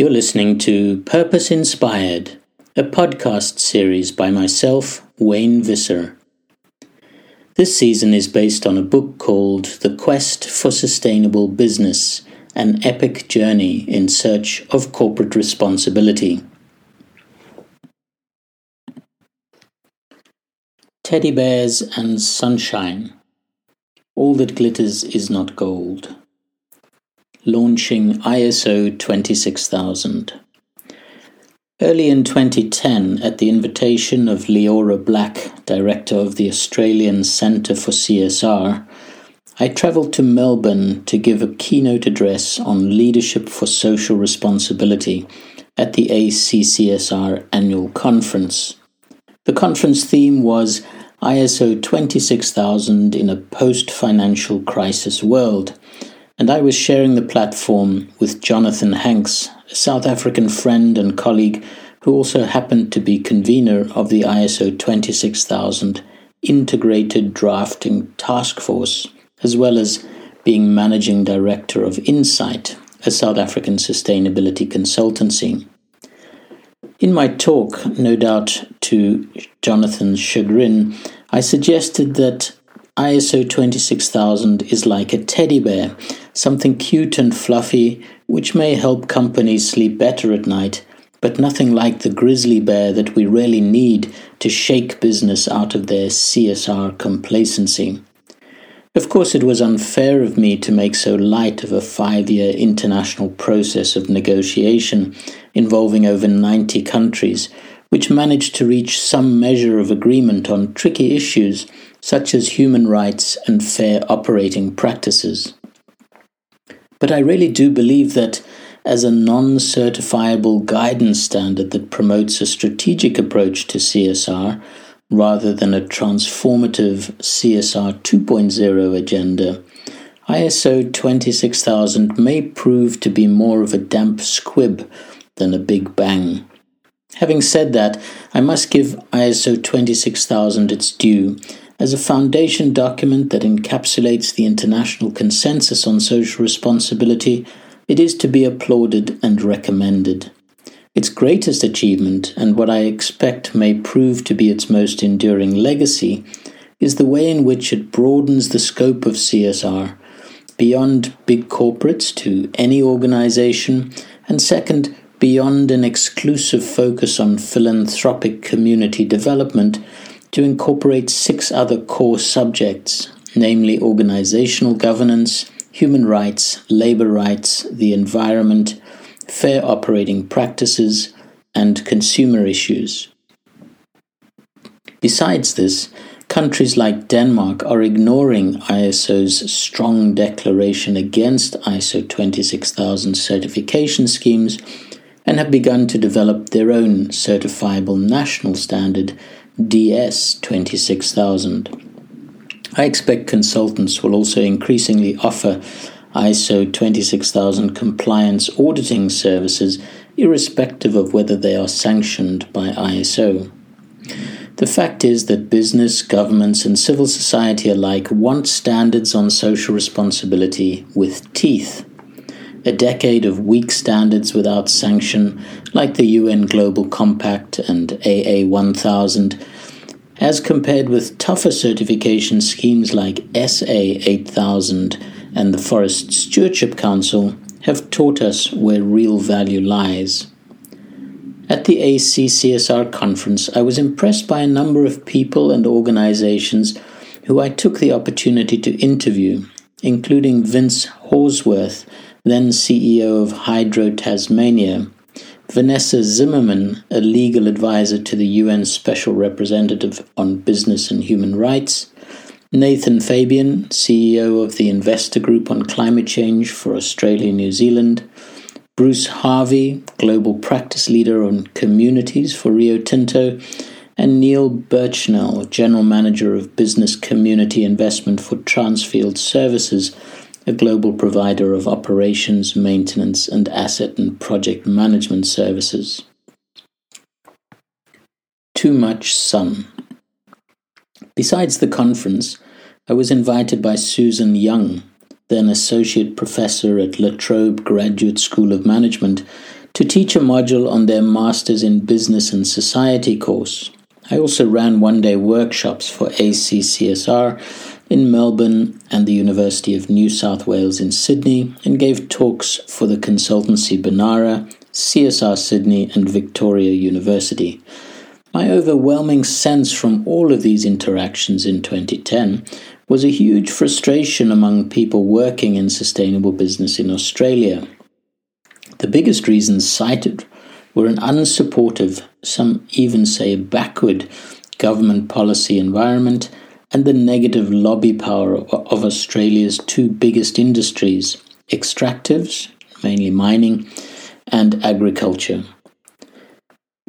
You're listening to Purpose Inspired, a podcast series by myself, Wayne Visser. This season is based on a book called The Quest for Sustainable Business An Epic Journey in Search of Corporate Responsibility. Teddy Bears and Sunshine. All that glitters is not gold launching ISO 26000. Early in 2010, at the invitation of Leora Black, director of the Australian Centre for CSR, I travelled to Melbourne to give a keynote address on leadership for social responsibility at the ACCSR annual conference. The conference theme was ISO 26000 in a post financial crisis world and I was sharing the platform with Jonathan Hanks, a South African friend and colleague who also happened to be convener of the ISO 26000 Integrated Drafting Task Force, as well as being managing director of Incite, a South African sustainability consultancy. In my talk, no doubt to Jonathan's chagrin, I suggested that ISO 26000 is like a teddy bear, something cute and fluffy, which may help companies sleep better at night, but nothing like the grizzly bear that we really need to shake business out of their CSR complacency. Of course, it was unfair of me to make so light of a five year international process of negotiation involving over 90 countries, which managed to reach some measure of agreement on tricky issues such as human rights and fair operating practices. But I really do believe that as a non certifiable guidance standard that promotes a strategic approach to CSR rather than a transformative CSR 2.0 agenda, ISO 26000 may prove to be more of a damp squib than a big bang. Having said that, I must give ISO 26000 its due as a foundation document that encapsulates the international consensus on social responsibility, it is to be applauded and recommended. Its greatest achievement, and what I expect may prove to be its most enduring legacy, is the way in which it broadens the scope of CSR beyond big corporates to any organization, and second, beyond an exclusive focus on philanthropic community development to incorporate six other core subjects, namely organizational governance, human rights, labor rights, the environment, fair operating practices, and consumer issues. Besides this, countries like Denmark are ignoring ISO's strong declaration against ISO 26000 certification schemes and have begun to develop their own certifiable national standard DS 26000. I expect consultants will also increasingly offer ISO 26000 compliance auditing services, irrespective of whether they are sanctioned by ISO. The fact is that business, governments, and civil society alike want standards on social responsibility with teeth. A decade of weak standards without sanction, like the UN Global Compact and AA 1000, as compared with tougher certification schemes like SA 8000 and the Forest Stewardship Council, have taught us where real value lies. At the ACCSR conference, I was impressed by a number of people and organizations who I took the opportunity to interview, including Vince Hawksworth, then CEO of Hydro Tasmania, Vanessa Zimmerman, a legal advisor to the UN Special Representative on Business and Human Rights, Nathan Fabian, CEO of the Investor Group on Climate Change for Australia New Zealand, Bruce Harvey, Global Practice Leader on Communities for Rio Tinto, and Neil Birchnell, General Manager of Business Community Investment for Transfield Services a global provider of operations, maintenance, and asset and project management services. Too much sun. Besides the conference, I was invited by Susan Young, then Associate Professor at La Trobe Graduate School of Management, to teach a module on their Masters in Business and Society course. I also ran one day workshops for ACCSR in Melbourne and the University of New South Wales in Sydney and gave talks for the consultancy Banarra, CSR Sydney, and Victoria University. My overwhelming sense from all of these interactions in 2010 was a huge frustration among people working in sustainable business in Australia. The biggest reasons cited were an unsupportive, some even say backward, government policy environment and the negative lobby power of Australia's two biggest industries extractives, mainly mining, and agriculture.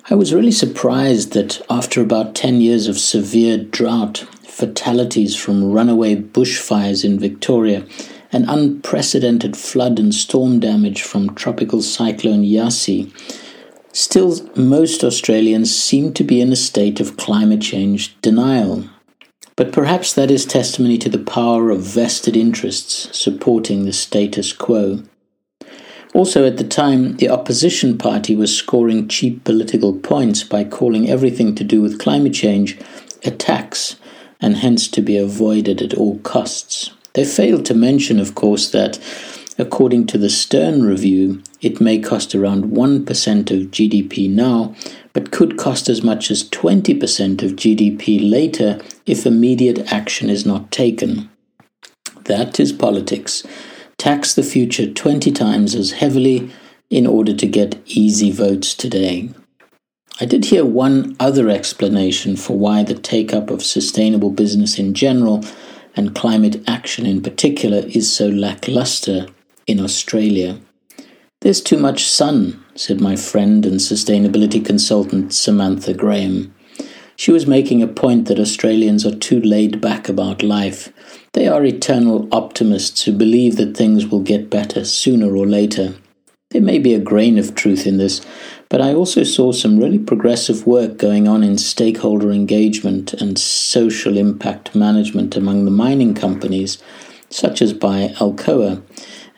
I was really surprised that after about 10 years of severe drought, fatalities from runaway bushfires in Victoria, and unprecedented flood and storm damage from tropical cyclone Yasi, Still, most Australians seem to be in a state of climate change denial. But perhaps that is testimony to the power of vested interests supporting the status quo. Also, at the time, the opposition party was scoring cheap political points by calling everything to do with climate change a tax and hence to be avoided at all costs. They failed to mention, of course, that According to the Stern Review, it may cost around 1% of GDP now, but could cost as much as 20% of GDP later if immediate action is not taken. That is politics. Tax the future 20 times as heavily in order to get easy votes today. I did hear one other explanation for why the take up of sustainable business in general and climate action in particular is so lackluster in Australia. There's too much sun, said my friend and sustainability consultant Samantha Graham. She was making a point that Australians are too laid back about life. They are eternal optimists who believe that things will get better sooner or later. There may be a grain of truth in this, but I also saw some really progressive work going on in stakeholder engagement and social impact management among the mining companies, such as by Alcoa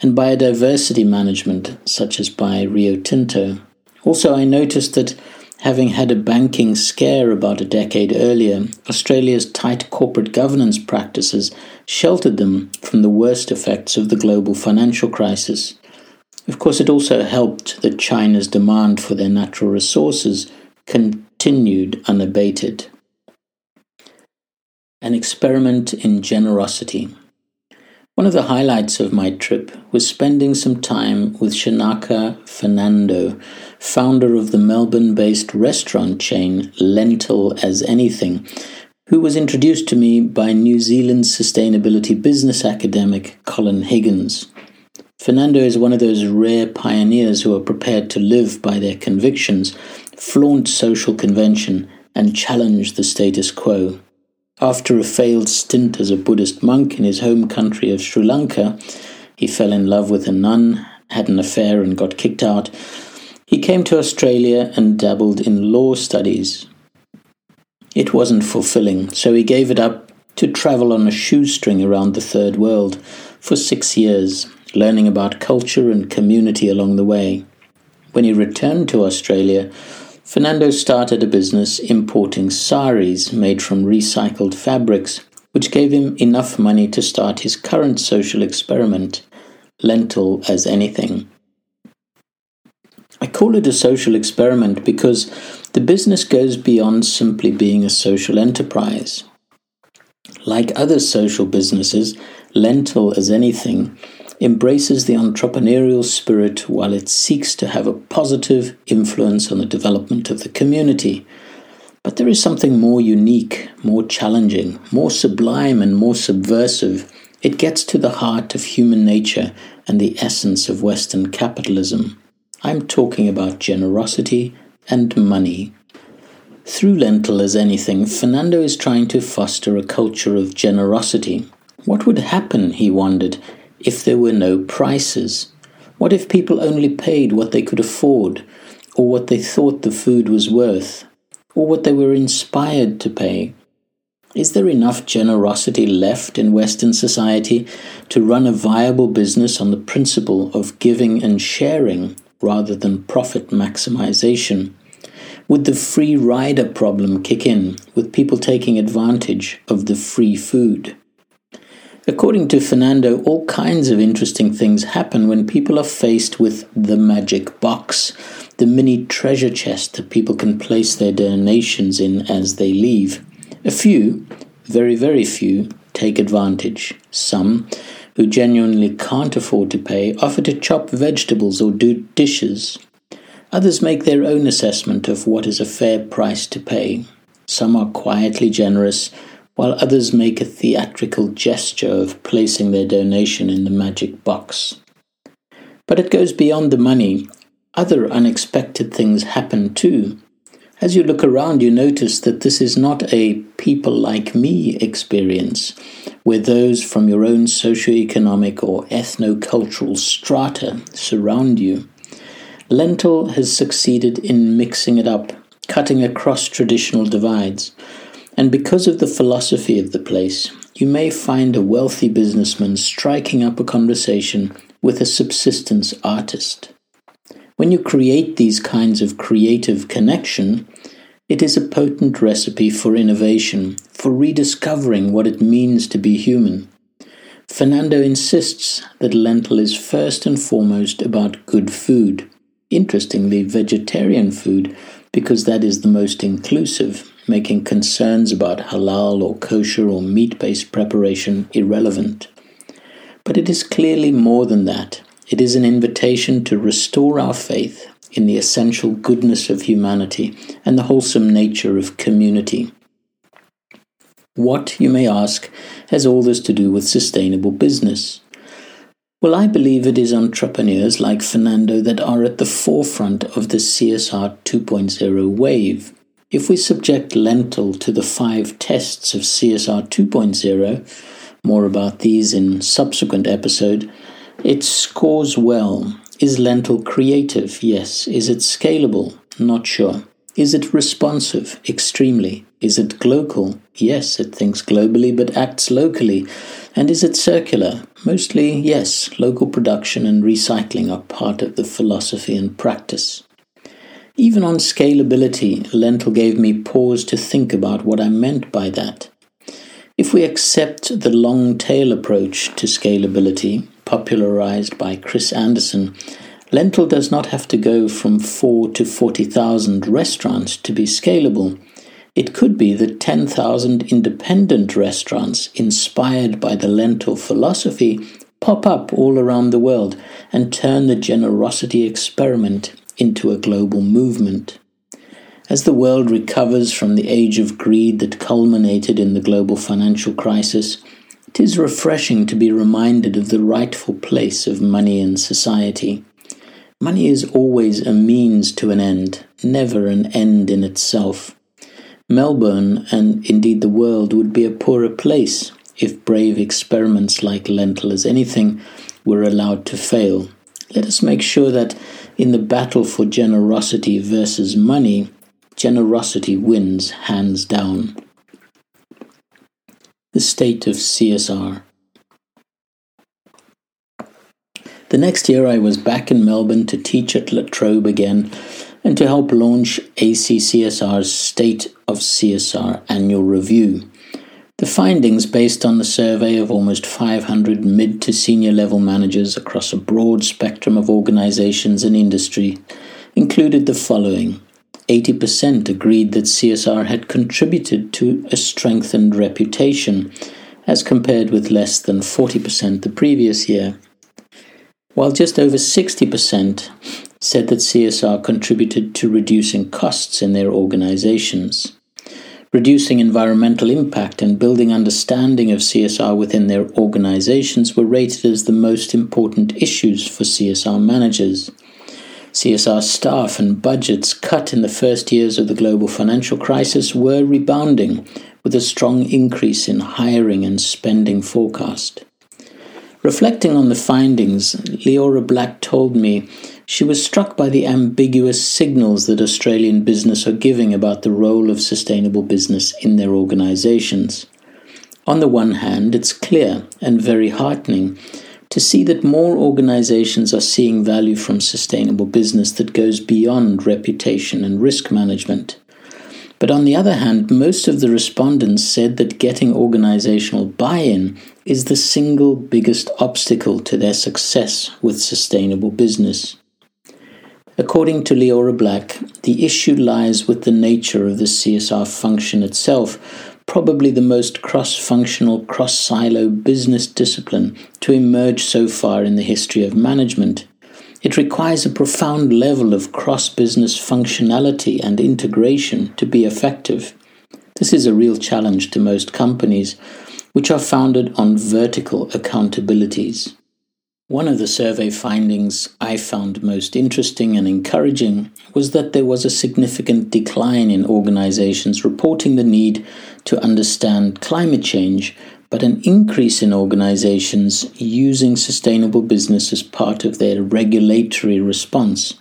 and biodiversity management, such as by Rio Tinto. Also, I noticed that having had a banking scare about a decade earlier, Australia's tight corporate governance practices sheltered them from the worst effects of the global financial crisis. Of course, it also helped that China's demand for their natural resources continued unabated. An experiment in generosity. One of the highlights of my trip was spending some time with Shanaka Fernando, founder of the Melbourne based restaurant chain Lentil as Anything, who was introduced to me by New Zealand sustainability business academic Colin Higgins. Fernando is one of those rare pioneers who are prepared to live by their convictions, flaunt social convention, and challenge the status quo. After a failed stint as a Buddhist monk in his home country of Sri Lanka, he fell in love with a nun, had an affair, and got kicked out. He came to Australia and dabbled in law studies. It wasn't fulfilling, so he gave it up to travel on a shoestring around the third world for six years, learning about culture and community along the way. When he returned to Australia, Fernando started a business importing saris made from recycled fabrics, which gave him enough money to start his current social experiment, Lentil as Anything. I call it a social experiment because the business goes beyond simply being a social enterprise. Like other social businesses, Lentil as Anything embraces the entrepreneurial spirit while it seeks to have a positive influence on the development of the community. But there is something more unique, more challenging, more sublime, and more subversive. It gets to the heart of human nature and the essence of Western capitalism. I'm talking about generosity and money. Through Lentil as anything, Fernando is trying to foster a culture of generosity. What would happen, he wondered, if there were no prices? What if people only paid what they could afford, or what they thought the food was worth, or what they were inspired to pay? Is there enough generosity left in Western society to run a viable business on the principle of giving and sharing, rather than profit maximization? Would the free rider problem kick in, with people taking advantage of the free food? According to Fernando, all kinds of interesting things happen when people are faced with the magic box, the mini treasure chest that people can place their donations in as they leave. A few, very, very few, take advantage. Some, who genuinely can't afford to pay, offer to chop vegetables or do dishes. Others make their own assessment of what is a fair price to pay. Some are quietly generous, while others make a theatrical gesture of placing their donation in the magic box. But it goes beyond the money. Other unexpected things happen too. As you look around, you notice that this is not a people like me experience, where those from your own socio-economic or ethno-cultural strata surround you. Lentil has succeeded in mixing it up, cutting across traditional divides. And because of the philosophy of the place, you may find a wealthy businessman striking up a conversation with a subsistence artist. When you create these kinds of creative connection, it is a potent recipe for innovation, for rediscovering what it means to be human. Fernando insists that lentil is first and foremost about good food. Interestingly, vegetarian food, because that is the most inclusive, making concerns about halal or kosher or meat based preparation irrelevant. But it is clearly more than that. It is an invitation to restore our faith in the essential goodness of humanity and the wholesome nature of community. What, you may ask, has all this to do with sustainable business? Well, I believe it is entrepreneurs like Fernando that are at the forefront of the CSR 2.0 wave. If we subject lentil to the five tests of CSR 2.0, more about these in subsequent episode, it scores well is Lentil creative? Yes. Is it scalable? Not sure. Is it responsive? Extremely. Is it global? Yes, it thinks globally but acts locally. And is it circular? Mostly, yes. Local production and recycling are part of the philosophy and practice. Even on scalability, Lentil gave me pause to think about what I meant by that. If we accept the long tail approach to scalability, popularized by Chris Anderson, Lentil does not have to go from 4 to 40,000 restaurants to be scalable. It could be that 10,000 independent restaurants inspired by the lentil philosophy pop up all around the world and turn the generosity experiment into a global movement. As the world recovers from the age of greed that culminated in the global financial crisis, it is refreshing to be reminded of the rightful place of money in society. Money is always a means to an end, never an end in itself. Melbourne, and indeed the world, would be a poorer place if brave experiments like lentil as anything were allowed to fail. Let us make sure that in the battle for generosity versus money, generosity wins hands down the state of CSR. The next year, I was back in Melbourne to teach at La Trobe again and to help launch ACCSR's State of CSR annual review. The findings, based on the survey of almost 500 mid to senior level managers across a broad spectrum of organizations and industry, included the following 80% agreed that CSR had contributed to a strengthened reputation, as compared with less than 40% the previous year. While just over 60% said that CSR contributed to reducing costs in their organizations. Reducing environmental impact and building understanding of CSR within their organizations were rated as the most important issues for CSR managers. CSR staff and budgets cut in the first years of the global financial crisis were rebounding with a strong increase in hiring and spending forecast. Reflecting on the findings, Leora Black told me she was struck by the ambiguous signals that Australian business are giving about the role of sustainable business in their organizations. On the one hand, it's clear and very heartening to see that more organizations are seeing value from sustainable business that goes beyond reputation and risk management. But on the other hand, most of the respondents said that getting organizational buy in is the single biggest obstacle to their success with sustainable business. According to Leora Black, the issue lies with the nature of the CSR function itself, probably the most cross functional, cross silo business discipline to emerge so far in the history of management. It requires a profound level of cross business functionality and integration to be effective. This is a real challenge to most companies, which are founded on vertical accountabilities. One of the survey findings I found most interesting and encouraging was that there was a significant decline in organizations reporting the need to understand climate change but an increase in organizations using sustainable business as part of their regulatory response.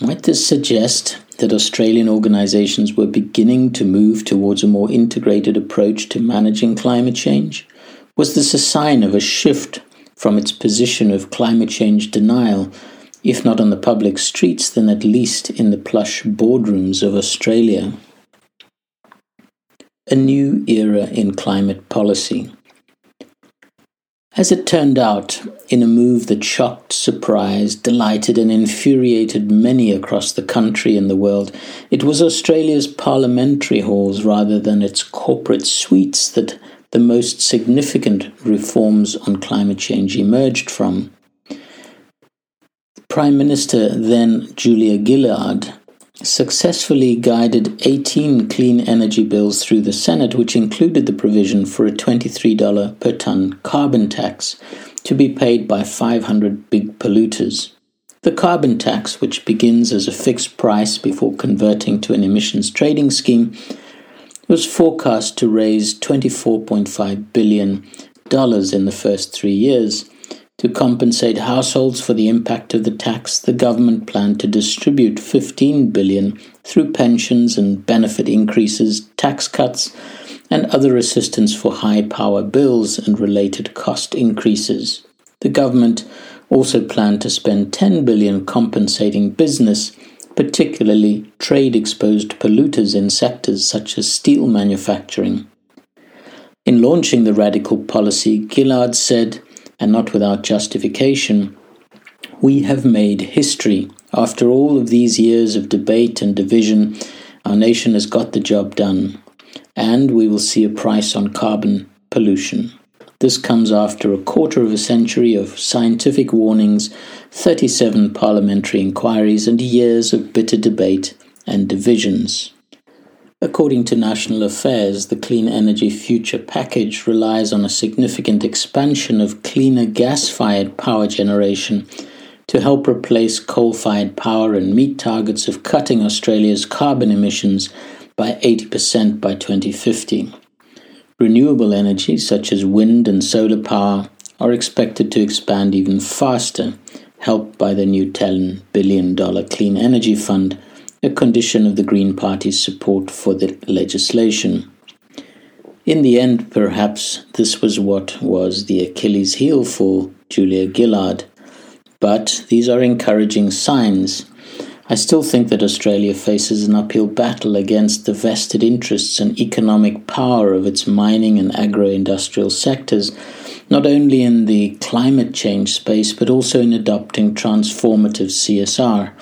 Might this suggest that Australian organizations were beginning to move towards a more integrated approach to managing climate change? Was this a sign of a shift from its position of climate change denial, if not on the public streets, then at least in the plush boardrooms of Australia? a new era in climate policy. As it turned out, in a move that shocked, surprised, delighted, and infuriated many across the country and the world, it was Australia's parliamentary halls rather than its corporate suites that the most significant reforms on climate change emerged from. Prime Minister then Julia Gillard successfully guided 18 clean energy bills through the Senate, which included the provision for a $23 per ton carbon tax to be paid by 500 big polluters. The carbon tax, which begins as a fixed price before converting to an emissions trading scheme, was forecast to raise $24.5 billion in the first three years to compensate households for the impact of the tax, the government planned to distribute $15 billion through pensions and benefit increases, tax cuts, and other assistance for high power bills and related cost increases. The government also planned to spend 10 billion compensating business, particularly trade exposed polluters in sectors such as steel manufacturing. In launching the radical policy, Gillard said and not without justification, we have made history. After all of these years of debate and division, our nation has got the job done, and we will see a price on carbon pollution. This comes after a quarter of a century of scientific warnings, 37 parliamentary inquiries, and years of bitter debate and divisions. According to National Affairs, the Clean Energy Future Package relies on a significant expansion of cleaner gas fired power generation to help replace coal fired power and meet targets of cutting Australia's carbon emissions by 80% by 2050. Renewable energy, such as wind and solar power, are expected to expand even faster, helped by the new $10 billion Clean Energy Fund a condition of the Green Party's support for the legislation. In the end, perhaps this was what was the Achilles heel for Julia Gillard. But these are encouraging signs. I still think that Australia faces an uphill battle against the vested interests and economic power of its mining and agro industrial sectors, not only in the climate change space but also in adopting transformative CSR.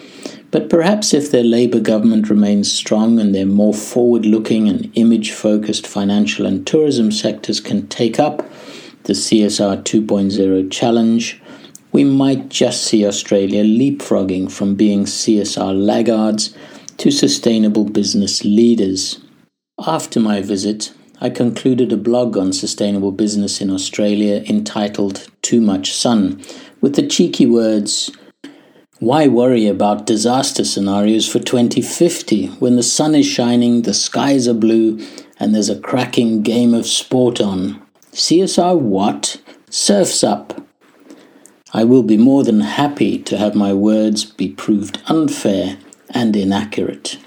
But perhaps if their Labour government remains strong and their more forward looking and image focused financial and tourism sectors can take up the CSR 2.0 challenge, we might just see Australia leapfrogging from being CSR laggards to sustainable business leaders. After my visit, I concluded a blog on sustainable business in Australia entitled Too Much Sun, with the cheeky words, why worry about disaster scenarios for 2050 when the sun is shining, the skies are blue, and there's a cracking game of sport on? CSR what? Surf's up. I will be more than happy to have my words be proved unfair and inaccurate.